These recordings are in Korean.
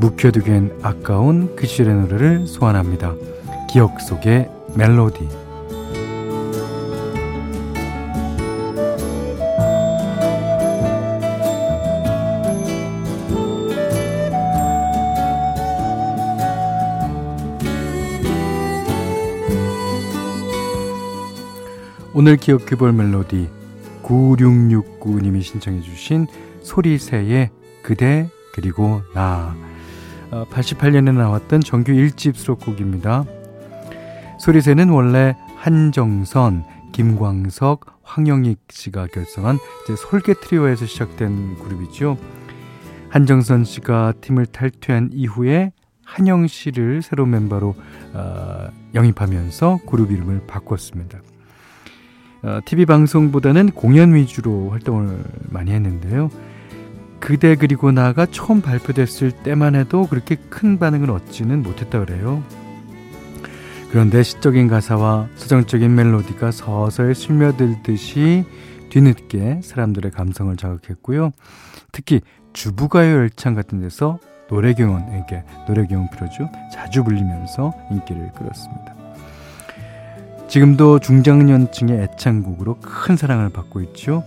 묵혀두기엔 아까운 그 시절의 노래를 소환합니다. 기억 속의 멜로디. 오늘 기억해볼 멜로디 9669님이 신청해 주신 소리새의 그대 그리고 나 88년에 어, 나왔던 정규 1집 수록곡입니다. 소리새는 원래 한정선, 김광석, 황영익 씨가 결성한 이제 솔개 트리오에서 시작된 그룹이죠. 한정선 씨가 팀을 탈퇴한 이후에 한영 씨를 새로운 멤버로 어, 영입하면서 그룹 이름을 바꿨습니다. 어, TV 방송보다는 공연 위주로 활동을 많이 했는데요. 그대 그리고 나가 처음 발표됐을 때만 해도 그렇게 큰 반응을 얻지는 못했다 그래요. 그런데 시적인 가사와 서정적인 멜로디가 서서히 스며들듯이 뒤늦게 사람들의 감성을 자극했고요. 특히 주부가요 열창 같은 데서 노래경원에게 노래경원 프로죠. 자주 불리면서 인기를 끌었습니다. 지금도 중장년층의 애창곡으로 큰 사랑을 받고 있죠.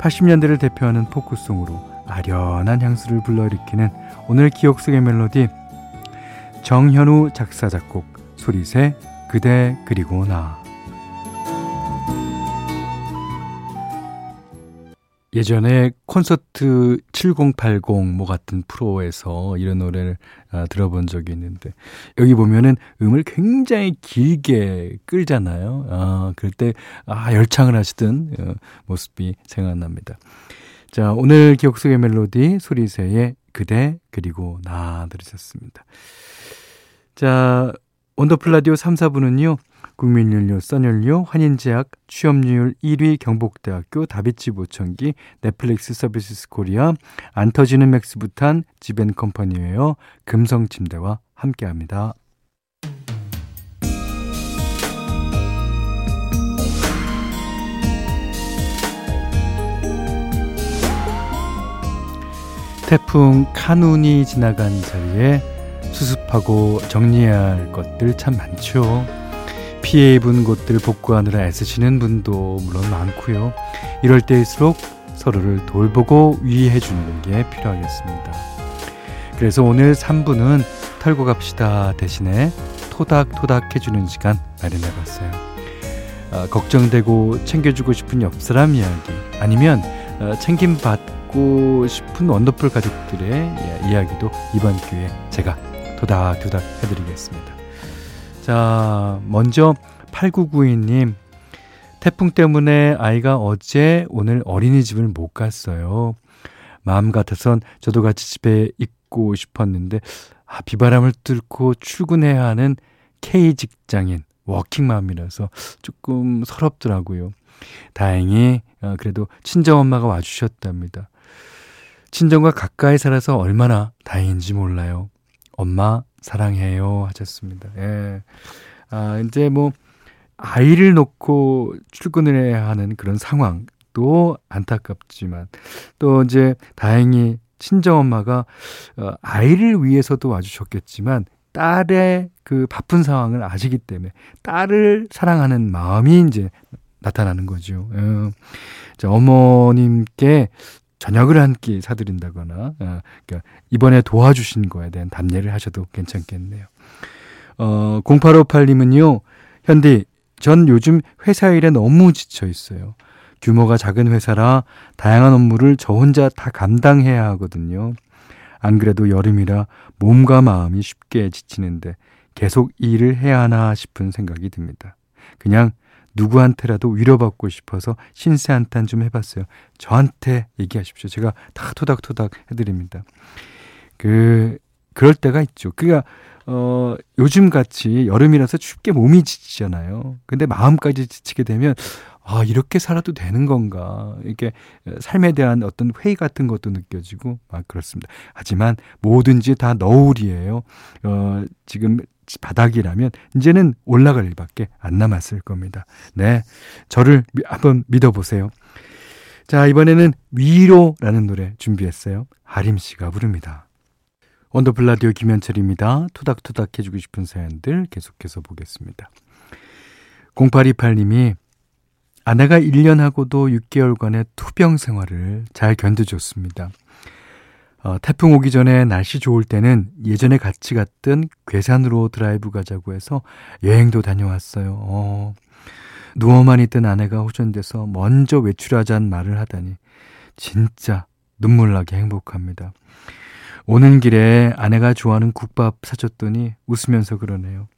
80년대를 대표하는 포크송으로 아련한 향수를 불러일으키는 오늘 기억 속의 멜로디 정현우 작사 작곡 소리새 그대 그리고 나 예전에 콘서트 7080 뭐 같은 프로에서 이런 노래를 아, 들어본 적이 있는데 여기 보면은 음을 굉장히 길게 끌잖아요. 아, 그럴 때 아, 열창을 하시던 어, 모습이 생각납니다. 자, 오늘 기억 속의 멜로디 소리새의 그대 그리고 나 들으셨습니다. 자, 원더풀 라디오 3, 4부는요. 국민연료, 써연료, 환인제약, 취업률 1위 경북대학교 다비치 보청기, 넷플릭스 서비스 코리아, 안 터지는 맥스부탄, 지벤컴퍼니웨어, 금성침대와 함께합니다. 태풍 카눈이 지나간 자리에 수습하고 정리해야 할 것들 참 많죠. 피해 입은 곳들 복구하느라 애쓰시는 분도 물론 많고요. 이럴 때일수록 서로를 돌보고 위해 주는 게 필요하겠습니다. 그래서 오늘 3부는 털고 갑시다 대신에 토닥토닥 해주는 시간 마련해 봤어요. 어, 걱정되고 챙겨주고 싶은 옆 사람 이야기 아니면 어, 챙김 받 고 싶은 원더풀 가족들의 이야기도 이번 기회에 제가 도닥도닥 해드리겠습니다. 자, 먼저 8992님. 태풍 때문에 아이가 어제 오늘 어린이집을 못 갔어요. 마음 같아선 저도 같이 집에 있고 싶었는데 아, 비바람을 뚫고 출근해야 하는 K 직장인 워킹맘이라서 조금 서럽더라고요. 다행히 어, 그래도 친정엄마가 와주셨답니다. 친정과 가까이 살아서 얼마나 다행인지 몰라요. 엄마 사랑해요 하셨습니다. 예. 아, 이제 뭐 아이를 놓고 출근을 해야 하는 그런 상황도 안타깝지만 또 이제 다행히 친정 엄마가 어, 아이를 위해서도 와주셨겠지만 딸의 그 바쁜 상황을 아시기 때문에 딸을 사랑하는 마음이 이제 나타나는 거죠. 어, 자, 어머님께 저녁을 한 끼 사드린다거나 어, 그러니까 이번에 도와주신 거에 대한 답례를 하셔도 괜찮겠네요. 어, 0858님은요. 현디 전 요즘 회사 일에 너무 지쳐 있어요. 규모가 작은 회사라 다양한 업무를 저 혼자 다 감당해야 하거든요. 안 그래도 여름이라 몸과 마음이 쉽게 지치는데 계속 일을 해야 하나 싶은 생각이 듭니다. 그냥 누구한테라도 위로받고 싶어서 신세 한탄 좀 해봤어요. 저한테 얘기하십시오. 제가 다 토닥토닥 해드립니다. 그, 그럴 때가 있죠. 그러니까 어, 요즘 같이 여름이라서 춥게 몸이 지치잖아요. 근데 마음까지 지치게 되면 아, 이렇게 살아도 되는 건가. 이렇게 삶에 대한 어떤 회의 같은 것도 느껴지고, 아, 그렇습니다. 하지만 뭐든지 다 너울이에요. 어, 지금 바닥이라면 이제는 올라갈 일밖에 안 남았을 겁니다. 네. 저를 한번 믿어보세요. 자, 이번에는 위로라는 노래 준비했어요. 하림 씨가 부릅니다. 원더풀 라디오 김현철입니다. 토닥토닥 해주고 싶은 사연들 계속해서 보겠습니다. 0828님이 아내가 1년 하고도 6개월간의 투병 생활을 잘 견뎌줬습니다. 어, 태풍 오기 전에 날씨 좋을 때는 예전에 같이 갔던 괴산으로 드라이브 가자고 해서 여행도 다녀왔어요. 어, 누워만 있던 아내가 호전돼서 먼저 외출하자는 말을 하다니 진짜 눈물 나게 행복합니다. 오는 길에 아내가 좋아하는 국밥 사줬더니 웃으면서 그러네요.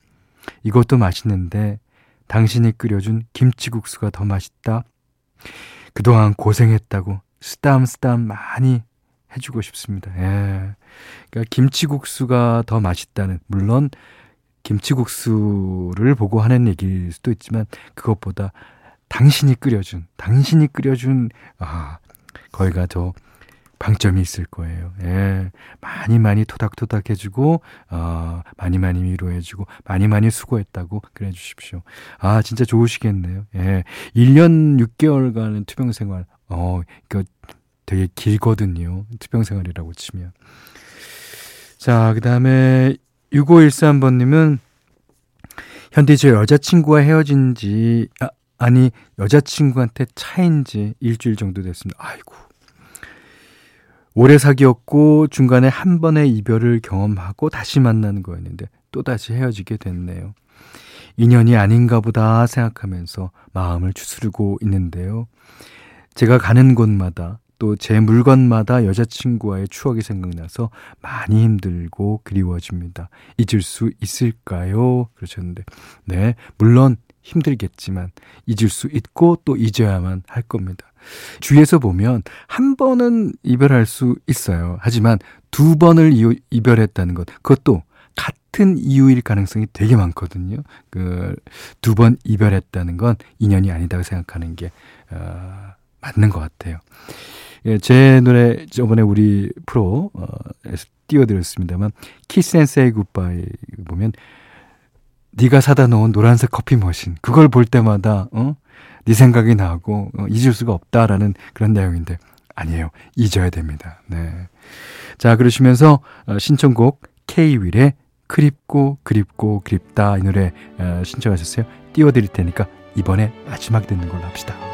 이것도 맛있는데 당신이 끓여준 김치국수가 더 맛있다. 그동안 고생했다고 쓰담쓰담 많이 해주고 싶습니다. 예. 그러니까 김치국수가 더 맛있다는, 물론 김치국수를 보고 하는 얘기일 수도 있지만 그것보다 당신이 끓여준, 당신이 끓여준, 아, 거기가 더 방점이 있을 거예요. 예. 많이 많이 토닥토닥 해주고, 어, 많이 많이 위로해주고, 많이 많이 수고했다고 그래 주십시오. 아, 진짜 좋으시겠네요. 예. 1년 6개월간의 투병 생활, 어, 그 되게 길거든요. 투병 생활이라고 치면. 자, 그 다음에 6513번님은 현대 제 여자친구와 헤어진 지, 아, 아니, 여자친구한테 차인 지 일주일 정도 됐습니다. 아이고. 오래 사귀었고 중간에 한 번의 이별을 경험하고 다시 만나는 거였는데 또다시 헤어지게 됐네요. 인연이 아닌가 보다 생각하면서 마음을 추스르고 있는데요. 제가 가는 곳마다 또 제 물건마다 여자친구와의 추억이 생각나서 많이 힘들고 그리워집니다. 잊을 수 있을까요? 그러셨는데, 네, 물론 힘들겠지만 잊을 수 있고 또 잊어야만 할 겁니다. 주위에서 보면 한 번은 이별할 수 있어요. 하지만 두 번을 이별했다는 것, 그것도 같은 이유일 가능성이 되게 많거든요. 그 두 번 이별했다는 건 인연이 아니다고 생각하는 게 어, 맞는 것 같아요. 예, 제 노래 저번에 우리 프로 어, 띄워드렸습니다만 Kiss and Say Goodbye 보면 네가 사다 놓은 노란색 커피 머신 그걸 볼 때마다 어? 네 생각이 나고 어, 잊을 수가 없다라는 그런 내용인데 아니에요. 잊어야 됩니다. 네. 자, 그러시면서 어, 신청곡 K-윌의 그립고 그립고 그립다 이 노래 어, 신청하셨어요. 띄워드릴 테니까 이번에 마지막 듣는 걸로 합시다.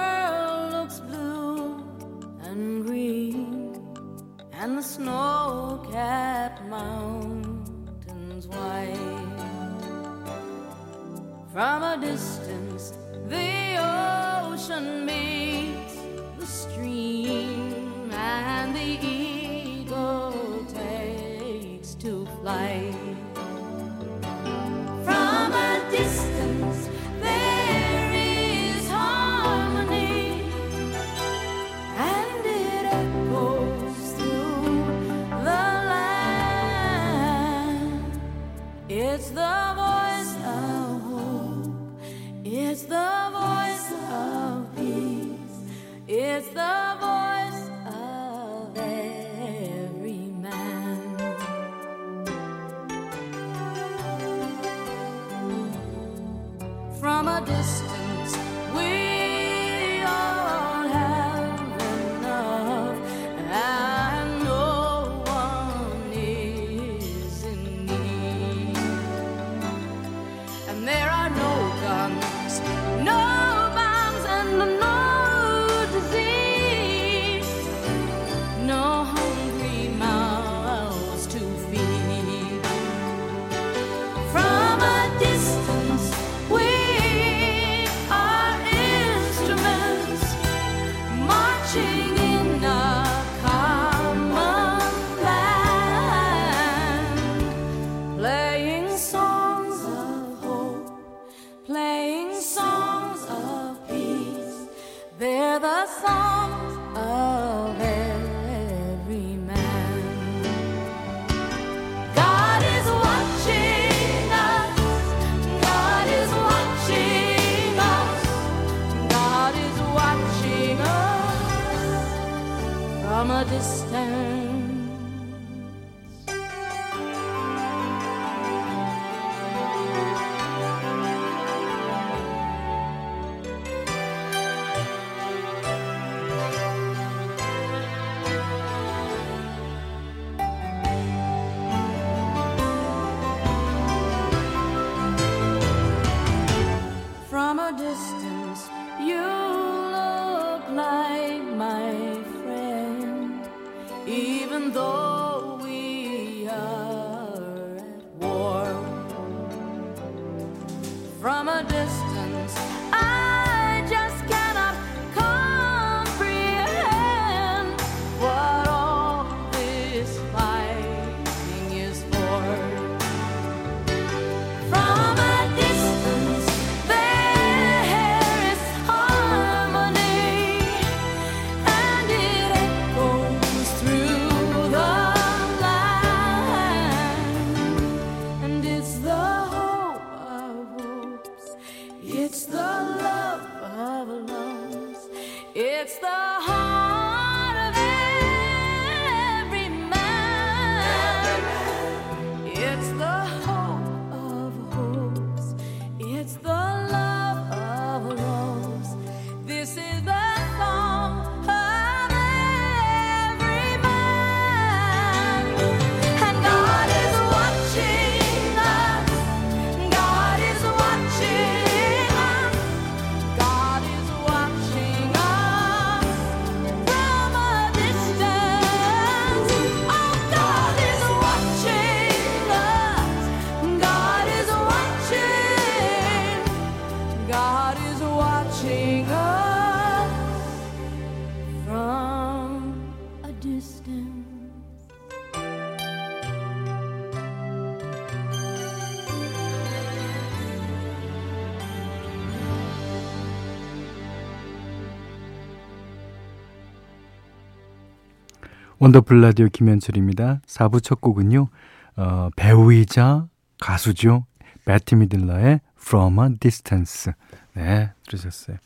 원더풀 라디오 김현철입니다. 4부 첫 곡은요. 어, 배우이자 가수죠. 배티 미들러의 From a Distance. 네, 들으셨어요.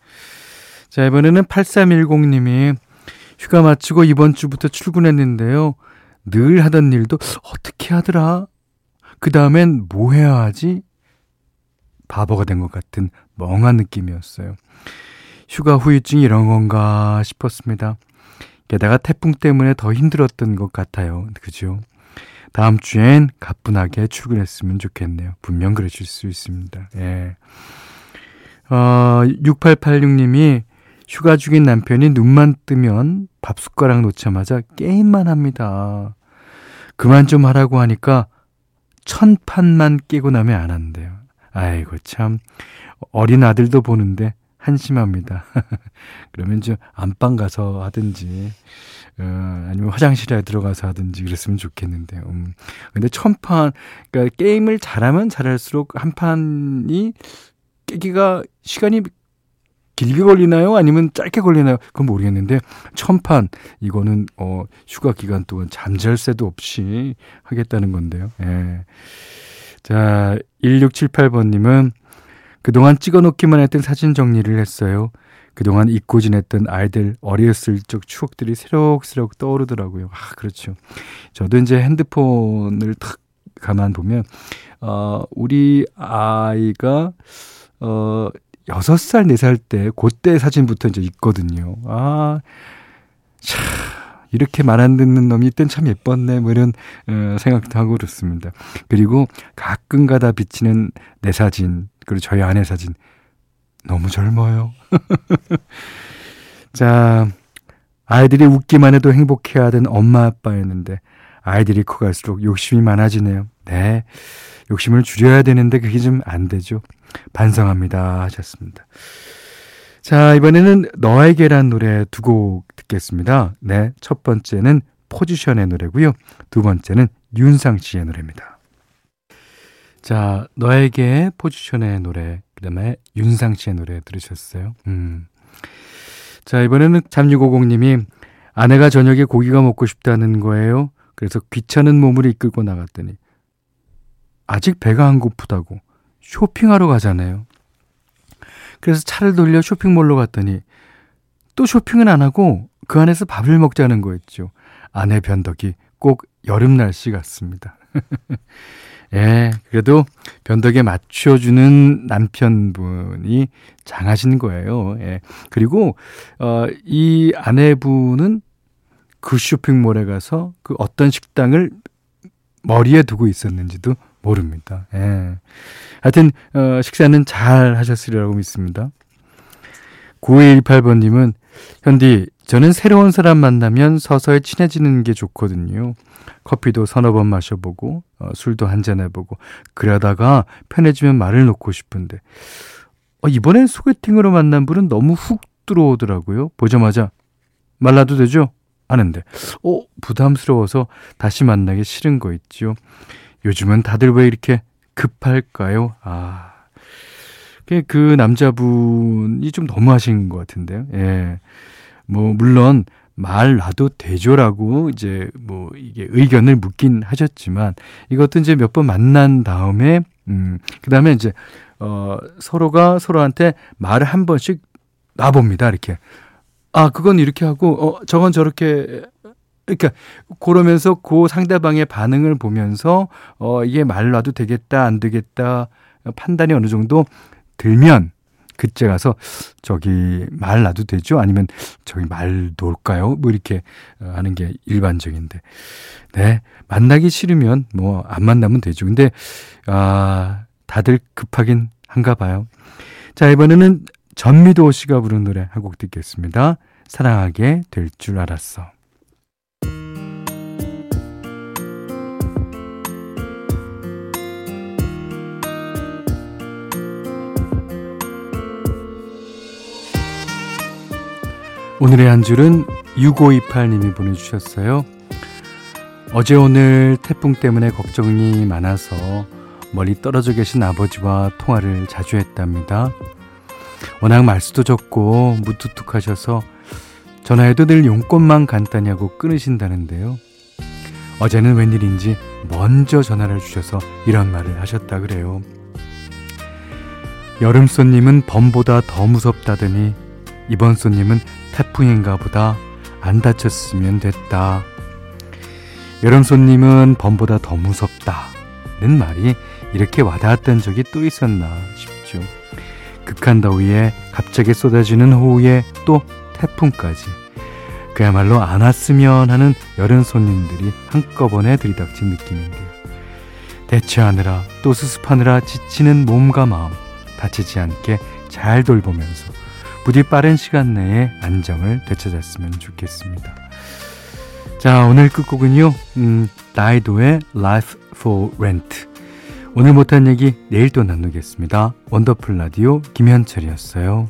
자, 이번에는 8310님이 휴가 마치고 이번 주부터 출근했는데요. 늘 하던 일도 어떻게 하더라? 그 다음엔 뭐 해야 하지? 바보가 된 것 같은 멍한 느낌이었어요. 휴가 후유증이 이런 건가 싶었습니다. 게다가 태풍 때문에 더 힘들었던 것 같아요. 그죠? 다음 주엔 가뿐하게 출근했으면 좋겠네요. 분명 그러실 수 있습니다. 예. 어, 6886님이 휴가 중인 남편이 눈만 뜨면 밥 숟가락 놓자마자 게임만 합니다. 그만 좀 하라고 하니까 천 판만 깨고 나면 안 한대요. 아이고 참 어린 아들도 보는데 한심합니다. 그러면 좀 안방 가서 하든지, 어, 아니면 화장실에 들어가서 하든지 그랬으면 좋겠는데요. 음. 근데 천판, 그러니까 게임을 잘하면 잘할수록 한 판이 깨기가 시간이 길게 걸리나요? 아니면 짧게 걸리나요? 그건 모르겠는데, 천판, 이거는, 어, 휴가 기간 동안 잠잘 새도 없이 하겠다는 건데요. 예. 자, 1678번님은 그동안 찍어놓기만 했던 사진 정리를 했어요. 그동안 잊고 지냈던 아이들 어렸을 적 추억들이 새록새록 떠오르더라고요. 아, 그렇죠. 저도 이제 핸드폰을 탁 가만 보면, 어, 우리 아이가, 어, 6살, 4살 때, 그때 사진부터 이제 있거든요. 아, 참, 이렇게 말 안 듣는 놈이 이땐 참 예뻤네, 뭐 이런, 어, 생각도 하고 그렇습니다. 그리고 가끔 가다 비치는 내 사진, 그리고 저희 아내 사진 너무 젊어요. 자, 아이들이 웃기만 해도 행복해야 하던 엄마 아빠였는데 아이들이 커갈수록 욕심이 많아지네요. 네. 욕심을 줄여야 되는데 그게 좀 안 되죠. 반성합니다 하셨습니다. 자, 이번에는 너에게란 노래 두 곡 듣겠습니다. 네. 첫 번째는 포지션의 노래고요. 두 번째는 윤상 씨의 노래입니다. 자, 너에게 포지션의 노래, 그 다음에 윤상 씨의 노래 들으셨어요? 음. 자, 이번에는 잠650님이 아내가 저녁에 고기가 먹고 싶다는 거예요. 그래서 귀찮은 몸을 이끌고 나갔더니 아직 배가 안 고프다고 쇼핑하러 가잖아요. 그래서 차를 돌려 쇼핑몰로 갔더니 또 쇼핑은 안 하고 그 안에서 밥을 먹자는 거였죠. 아내 변덕이 꼭 여름 날씨 같습니다. 예, 그래도 변덕에 맞춰주는 남편분이 장하신 거예요. 예. 그리고, 어, 이 아내분은 그 쇼핑몰에 가서 그 어떤 식당을 머리에 두고 있었는지도 모릅니다. 예. 하여튼, 어, 식사는 잘 하셨으리라고 믿습니다. 9218번님은, 현디, 저는 새로운 사람 만나면 서서히 친해지는 게 좋거든요. 커피도 서너 번 마셔보고, 어, 술도 한 잔 해보고, 그러다가 편해지면 말을 놓고 싶은데, 어, 이번엔 소개팅으로 만난 분은 너무 훅 들어오더라고요. 보자마자, 말라도 되죠? 하는데, 어, 부담스러워서 다시 만나기 싫은 거 있죠. 요즘은 다들 왜 이렇게 급할까요? 아. 그 남자분이 좀 너무하신 것 같은데요. 예. 뭐, 물론, 말 놔도 되죠라고 이제 뭐 이게 의견을 묻긴 하셨지만 이것도 이제 몇 번 만난 다음에 음 그 다음에 이제 어 서로가 서로한테 말을 한 번씩 놔봅니다 이렇게 아 그건 이렇게 하고 어 저건 저렇게 그러니까 그러면서 그 상대방의 반응을 보면서 어 이게 말 놔도 되겠다 안 되겠다 판단이 어느 정도 들면 그때 가서 저기 말 놔도 되죠? 아니면 저기 말 놓을까요? 뭐 이렇게 어, 하는 게 일반적인데. 네. 만나기 싫으면 뭐 안 만나면 되죠. 근데, 아, 다들 급하긴 한가 봐요. 자, 이번에는 전미도 씨가 부른 노래 한 곡 듣겠습니다. 사랑하게 될 줄 알았어. 오늘의 한 줄은 6528님이 보내주셨어요. 어제 오늘 태풍 때문에 걱정이 많아서 멀리 떨어져 계신 아버지와 통화를 자주 했답니다. 워낙 말수도 적고 무뚝뚝하셔서 전화해도 늘 용건만 간단히 하고 끊으신다는데요. 어제는 웬일인지 먼저 전화를 주셔서 이런 말을 하셨다 그래요. 여름 손님은 범보다 더 무섭다더니 이번 손님은 태풍인가 보다 안 다쳤으면 됐다. 여름 손님은 범보다 더 무섭다는 말이 이렇게 와닿았던 적이 또 있었나 싶죠. 극한 더위에 갑자기 쏟아지는 호우에 또 태풍까지 그야말로 안 왔으면 하는 여름 손님들이 한꺼번에 들이닥친 느낌인데요. 대체하느라 또 수습하느라 지치는 몸과 마음 다치지 않게 잘 돌보면서 부디 빠른 시간 내에 안정을 되찾았으면 좋겠습니다. 자, 오늘 끝곡은요, 음, 나이도의 Life for Rent. 오늘 못한 얘기 내일 또 나누겠습니다. 원더풀 라디오 김현철이었어요.